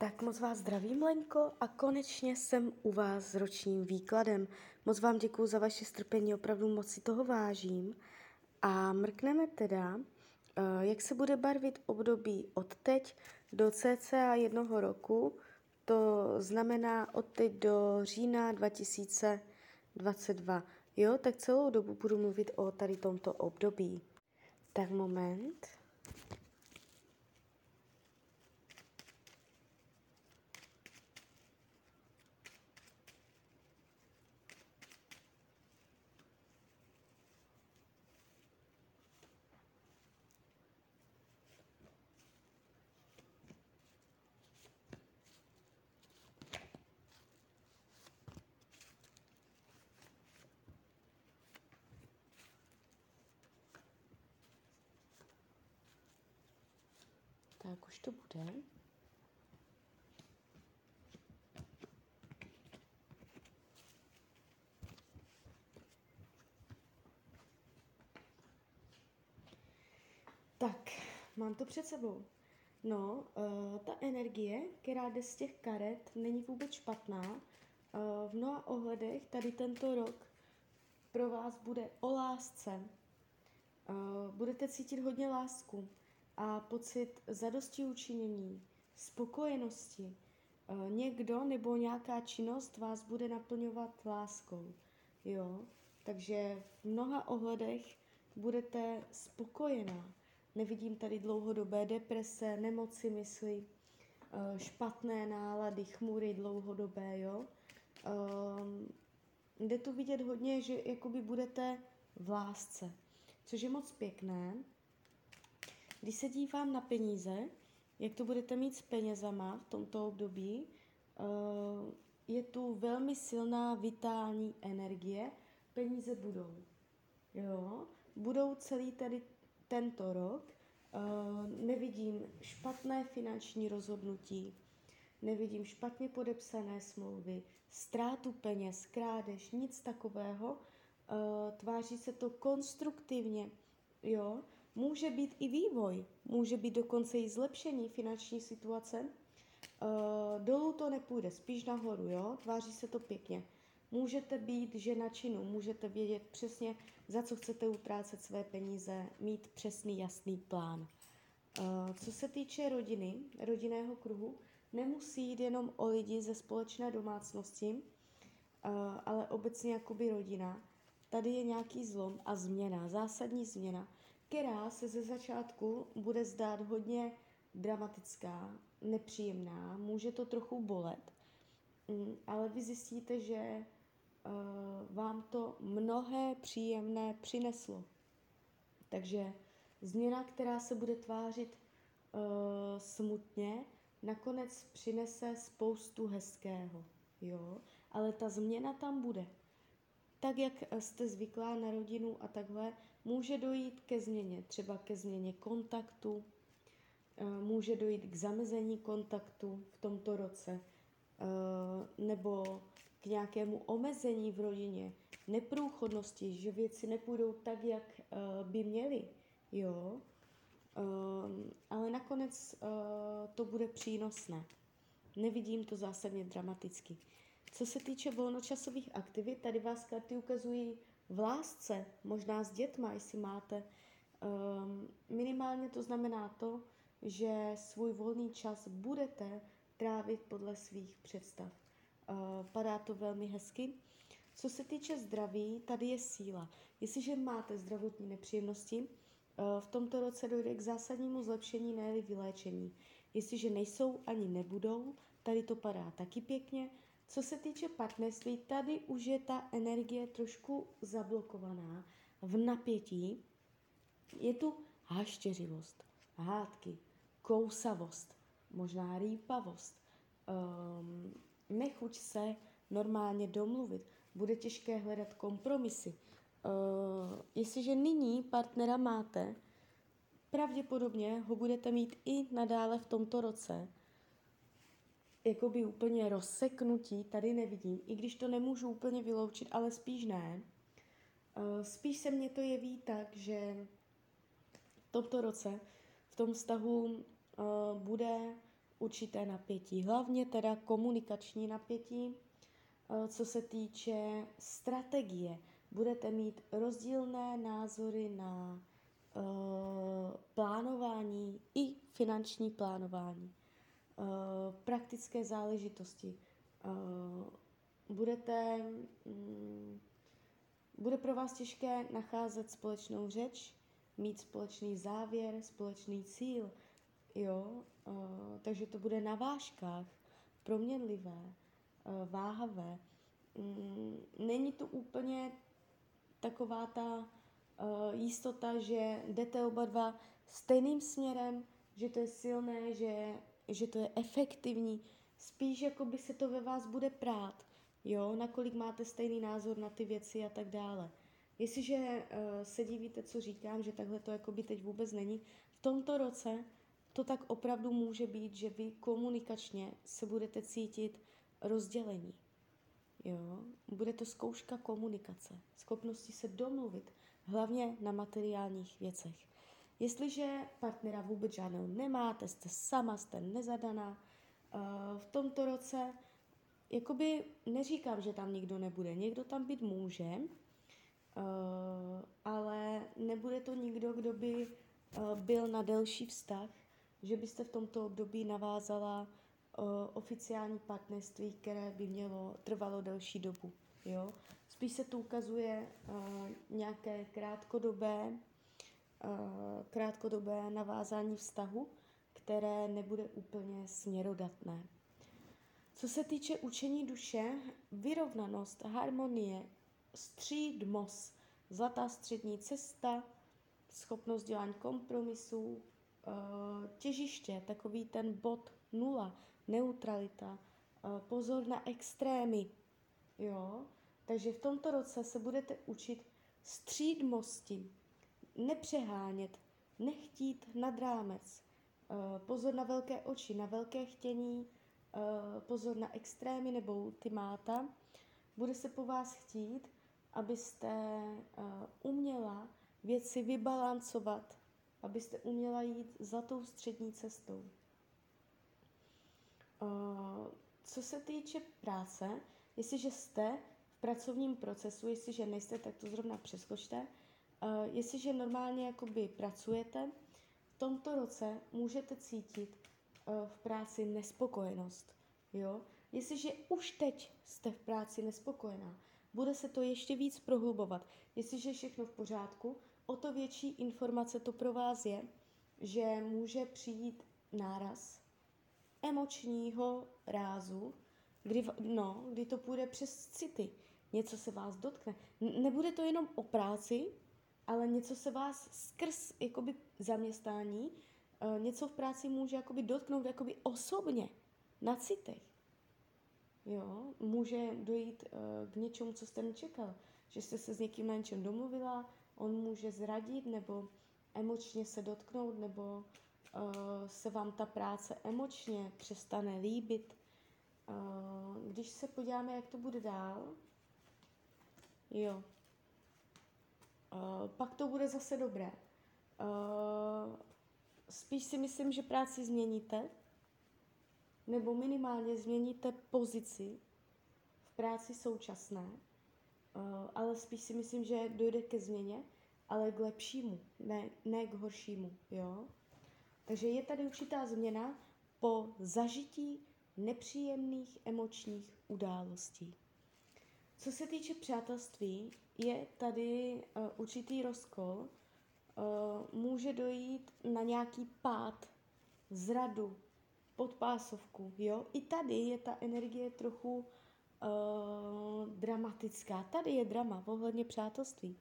Tak moc vás zdravím, Lenko, a konečně jsem u vás s ročním výkladem. Moc vám děkuji za vaše strpení, opravdu moc si toho vážím. A mrkneme teda, eh, jak se bude barvit období od teď do cca jednoho roku, to znamená od teď do října 2022. Jo, tak celou dobu budu mluvit o tady tomto období. Tak moment. Tak už to bude. Tak, mám to před sebou. No, uh, ta energie, která jde z těch karet, není vůbec špatná. Uh, v mnoha ohledech tady tento rok pro vás bude o lásce. Uh, budete cítit hodně lásku a pocit zadosti učinění, spokojenosti. Eh, někdo nebo nějaká činnost vás bude naplňovat láskou. Jo? Takže v mnoha ohledech budete spokojená. Nevidím tady dlouhodobé deprese, nemoci mysli, eh, špatné nálady, chmury dlouhodobé, jo. Um, jde tu vidět hodně, že jakoby budete v lásce, což je moc pěkné. Když se dívám na peníze, jak to budete mít s penězama v tomto období, eh, je tu velmi silná vitální energie. Peníze budou. Jo? Budou celý tady tento rok. Eh, nevidím špatné finanční rozhodnutí, nevidím špatně podepsané smlouvy, ztrátu peněz, krádež, nic takového. Eh, tváří se to konstruktivně, jo. Může být i vývoj, může být dokonce i zlepšení finanční situace. Uh, dolů to nepůjde, spíš nahoru, jo? Tváří se to pěkně. Můžete být žena činu, můžete vědět přesně, za co chcete utrácet své peníze, mít přesný, jasný plán. Uh, co se týče rodiny, rodinného kruhu, nemusí jít jenom o lidi ze společné domácnosti, uh, ale obecně jakoby rodina. Tady je nějaký zlom a změna, zásadní změna, která se ze začátku bude zdát hodně dramatická, nepříjemná, může to trochu bolet, mm, ale vy zjistíte, že uh, vám to mnohé příjemné přineslo. Takže změna, která se bude tvářit uh, smutně, nakonec přinese spoustu hezkého. Jo? Ale ta změna tam bude tak, jak jste zvyklá na rodinu a takhle, může dojít ke změně, třeba ke změně kontaktu, eh, může dojít k zamezení kontaktu v tomto roce, eh, nebo k nějakému omezení v rodině, neprůchodnosti, že věci nepůjdou tak, jak eh, by měly, jo. Ale nakonec to bude přínosné. Nevidím to zásadně dramaticky. Co se týče volnočasových aktivit, tady vás karty ukazují v lásce, možná s dětma, jestli máte. Um, minimálně to znamená to, že svůj volný čas budete trávit podle svých představ. Uh, padá to velmi hezky. Co se týče zdraví, tady je síla. Jestliže máte zdravotní nepříjemnosti, uh, v tomto roce dojde k zásadnímu zlepšení, ne vyléčení. Jestliže nejsou ani nebudou, tady to padá taky pěkně, co se týče partnerství, tady už je ta energie trošku zablokovaná v napětí. Je tu haštěřivost, hádky, kousavost, možná rýpavost, um, nechuť se normálně domluvit. Bude těžké hledat kompromisy. Uh, jestliže nyní partnera máte, pravděpodobně ho budete mít i nadále v tomto roce jakoby úplně rozseknutí tady nevidím, i když to nemůžu úplně vyloučit, ale spíš ne. Eh, spíš se mně to jeví tak, že v tomto roce v tom vztahu uh, bude určité napětí, hlavně teda komunikační napětí, eh, co se týče strategie. Budete mít rozdílné názory na plánování i finanční plánování, praktické záležitosti. Uh, budete, um, bude pro vás těžké nacházet společnou řeč, mít společný závěr, společný cíl, jo, uh, takže to bude na vážkách, proměnlivé, váhavé. Um, není to úplně taková ta jistota, že jdete oba dva stejným směrem, že to je silné, že, že to je efektivní. Spíš jako by se to ve vás bude prát, jo, nakolik máte stejný názor na ty věci a tak dále. Jestliže uh, se divíte, co říkám, že takhle to jako by teď vůbec není, v tomto roce to tak opravdu může být, že vy komunikačně se budete cítit rozdělení. Jo? Bude to zkouška komunikace, schopnosti se domluvit, hlavně na materiálních věcech. Jestliže partnera vůbec žádného nemáte, jste sama, jste nezadaná, eh, v tomto roce, jakoby neříkám, že tam nikdo nebude, někdo tam být může, eh, ale nebude to nikdo, kdo by eh, byl na delší vztah, že byste v tomto období navázala oficiální partnerství, které by mělo trvalo delší dobu. Jo? Spíš se tu ukazuje nějaké krátkodobé, krátkodobé navázání vztahu, které nebude úplně směrodatné. Co se týče učení duše, vyrovnanost, harmonie, střídmost, zlatá střední cesta, schopnost dělání kompromisů, těžiště, takový ten bod nula, neutralita, eh, pozor na extrémy, jo. Takže v tomto roce se budete učit střídmosti, nepřehánět, nechtít nad rámec, eh, pozor na velké oči, na velké chtění, eh, pozor na extrémy nebo ultimáta. Bude se po vás chtít, abyste uměla věci vybalancovat, abyste uměla jít za tou střední cestou. Eh, co se týče práce, jestliže jste v pracovním procesu, jestliže nejste, tak to zrovna přeskočte. Uh, jestliže normálně jakoby pracujete, v tomto roce můžete cítit uh, v práci nespokojenost. Jo? Jestliže už teď jste v práci nespokojená, bude se to ještě víc prohlubovat. Jestliže je všechno v pořádku, o to větší informace to pro vás je, že může přijít náraz, emočního rázu, kdy, no, kdy to půjde přes city. Něco se vás dotkne. Nebude to jenom o práci, ale něco se vás skrz jakoby zaměstnání, uh, něco v práci může jakoby dotknout jakoby osobně, na citech. Jo, může dojít uh, k něčemu, co jste nečekal. Že jste se s někým na něčem domluvila, on může zradit, nebo emočně se dotknout, nebo uh, se vám ta práce emočně přestane líbit. Uh, když se podíváme, jak to bude dál, jo, uh, pak to bude zase dobré. Uh, spíš si myslím, že práci změníte, nebo minimálně změníte pozici v práci současné, uh, ale spíš si myslím, že dojde ke změně, ale k lepšímu, ne, ne k horšímu, jo. Takže je tady určitá změna po zažití nepříjemných emočních událostí. Co se týče přátelství, je tady uh, určitý rozkol. Uh, může dojít na nějaký pád, zradu, podpásovku. Jo? I tady je ta energie trochu uh, dramatická. Tady je drama ohledně přátelství.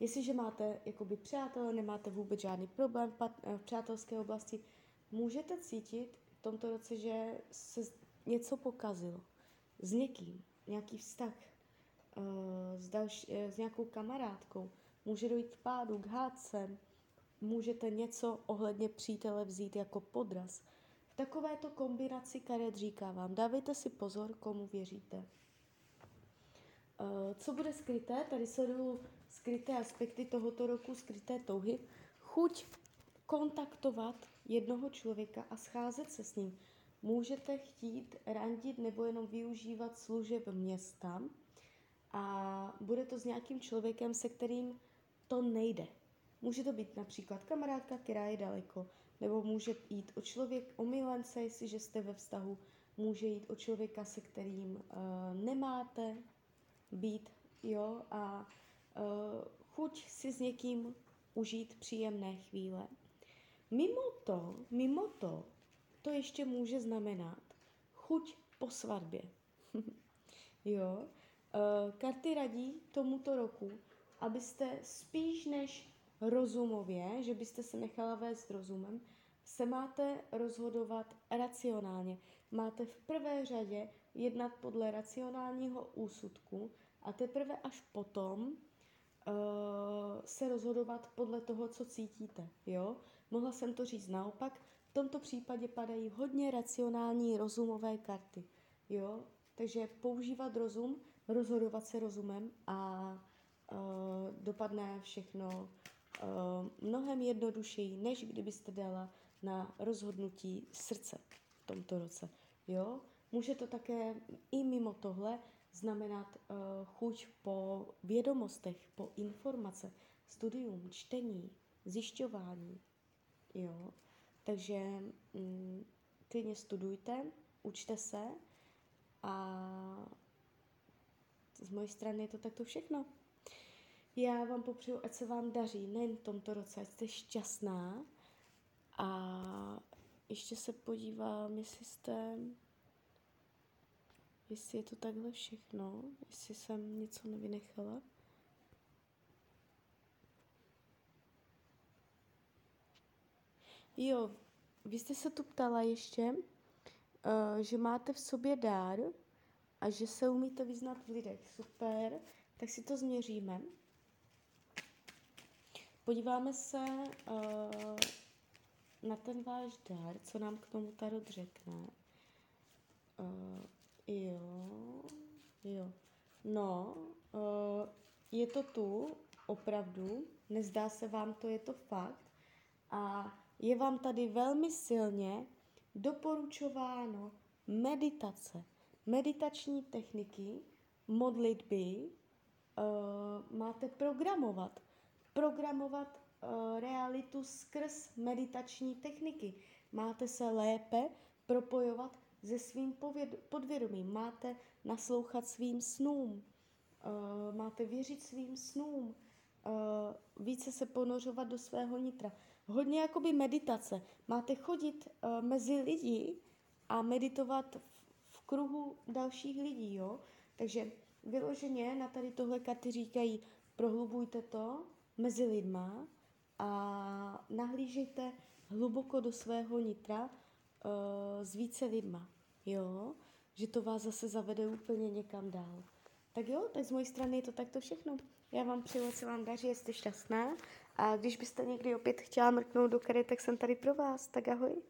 Jestliže máte jakoby přátelé, nemáte vůbec žádný problém v přátelské oblasti, můžete cítit v tomto roce, že se něco pokazilo s někým, nějaký vztah s, další, uh, s nějakou kamarádkou, může dojít k pádu, k hádce, můžete něco ohledně přítele vzít jako podraz. V takovéto kombinaci karet říká vám, dávejte si pozor, komu věříte. Uh, co bude skryté? Tady sleduju skryté aspekty tohoto roku, skryté touhy, chuť kontaktovat jednoho člověka a scházet se s ním. můžete chtít randit nebo jenom využívat služeb města a bude to s nějakým člověkem, se kterým to nejde. Může to být například kamarádka, která je daleko, nebo může jít o člověk, o milence, jestliže jste ve vztahu, může jít o člověka, se kterým uh, nemáte být, jo, a uh, chuť si s někým užít příjemné chvíle. Mimo to, mimo to, to ještě může znamenat chuť po svatbě. jo, karty radí tomuto roku, abyste spíš než rozumově, že byste se nechala vést rozumem, se máte rozhodovat racionálně. Máte v prvé řadě jednat podle racionálního úsudku a teprve až potom uh, se rozhodovat podle toho, co cítíte. Jo? Mohla jsem to říct naopak, v tomto případě padají hodně racionální rozumové karty. Jo? Takže používat rozum, rozhodovat se rozumem a uh, dopadne všechno uh, mnohem jednodušeji, než kdybyste dala na rozhodnutí srdce v tomto roce. Jo? Může to také i mimo tohle znamenat uh, chuť po vědomostech, po informace, studium, čtení, zjišťování. Jo? Takže mm, klidně studujte, učte se a z mojej strany je to takto všechno. Já vám popřeju, ať se vám daří nejen v tomto roce, ať jste šťastná a ještě se podívám, jestli jste, jestli je to takhle všechno, jestli jsem něco nevynechala. Jo, vy jste se tu ptala ještě, uh, že máte v sobě dár a že se umíte vyznat v lidech. Super, tak si to změříme. Podíváme se uh, na ten váš dar, co nám k tomu Tarot řekne. Uh, jo, jo. No, uh, je to tu, opravdu, nezdá se vám to, je to fakt. A je vám tady velmi silně doporučováno meditace, meditační techniky, modlitby, uh, máte programovat programovat uh, realitu skrz meditační techniky. Máte se lépe propojovat se svým podvědomím, máte naslouchat svým snům, uh, máte věřit svým snům, uh, více se ponořovat do svého nitra. Hodně jakoby meditace. Máte chodit uh, mezi lidi a meditovat kruhu dalších lidí, jo? Takže vyloženě na tady tohle karty říkají, prohlubujte to, mezi lidma a nahlížejte hluboko do svého nitra uh, s více lidma, jo, že to vás zase zavede úplně někam dál. Tak jo, tak z mojej strany je to takto všechno. Já vám přeju, se vám daří, jste šťastná a když byste někdy opět chtěla mrknout do kary, tak jsem tady pro vás. Tak ahoj.